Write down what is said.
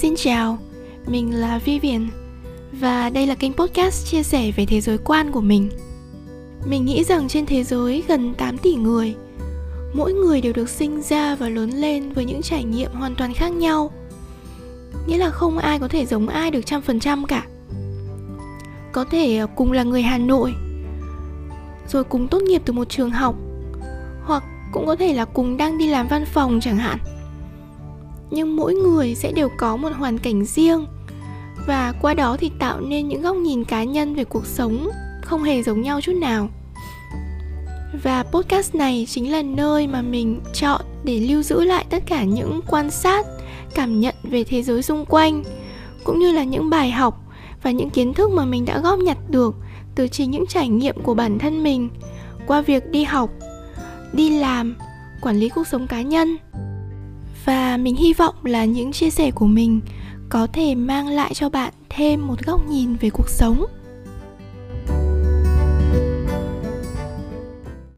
Xin chào, mình là Vivian và đây là kênh podcast chia sẻ về thế giới quan của mình. Mình nghĩ rằng trên thế giới gần 8 tỷ người, mỗi người đều được sinh ra và lớn lên với những trải nghiệm hoàn toàn khác nhau. Nghĩa là không ai có thể giống ai được trăm phần trăm cả. Có thể ờ, cùng là người Hà Nội, rồi cùng tốt nghiệp từ một trường học, hoặc cũng có thể là cùng đang đi làm văn phòng chẳng hạn nhưng mỗi người sẽ đều có một hoàn cảnh riêng. Và qua đó thì tạo nên những góc nhìn cá nhân về cuộc sống không hề giống nhau chút nào. Và podcast này chính là nơi mà mình chọn để lưu giữ lại tất cả những quan sát, cảm nhận về thế giới xung quanh, cũng như là những bài học và những kiến thức mà mình đã góp nhặt được từ chính những trải nghiệm của bản thân mình qua việc đi học, đi làm, quản lý cuộc sống cá nhân và mình hy vọng là những chia sẻ của mình có thể mang lại cho bạn thêm một góc nhìn về cuộc sống.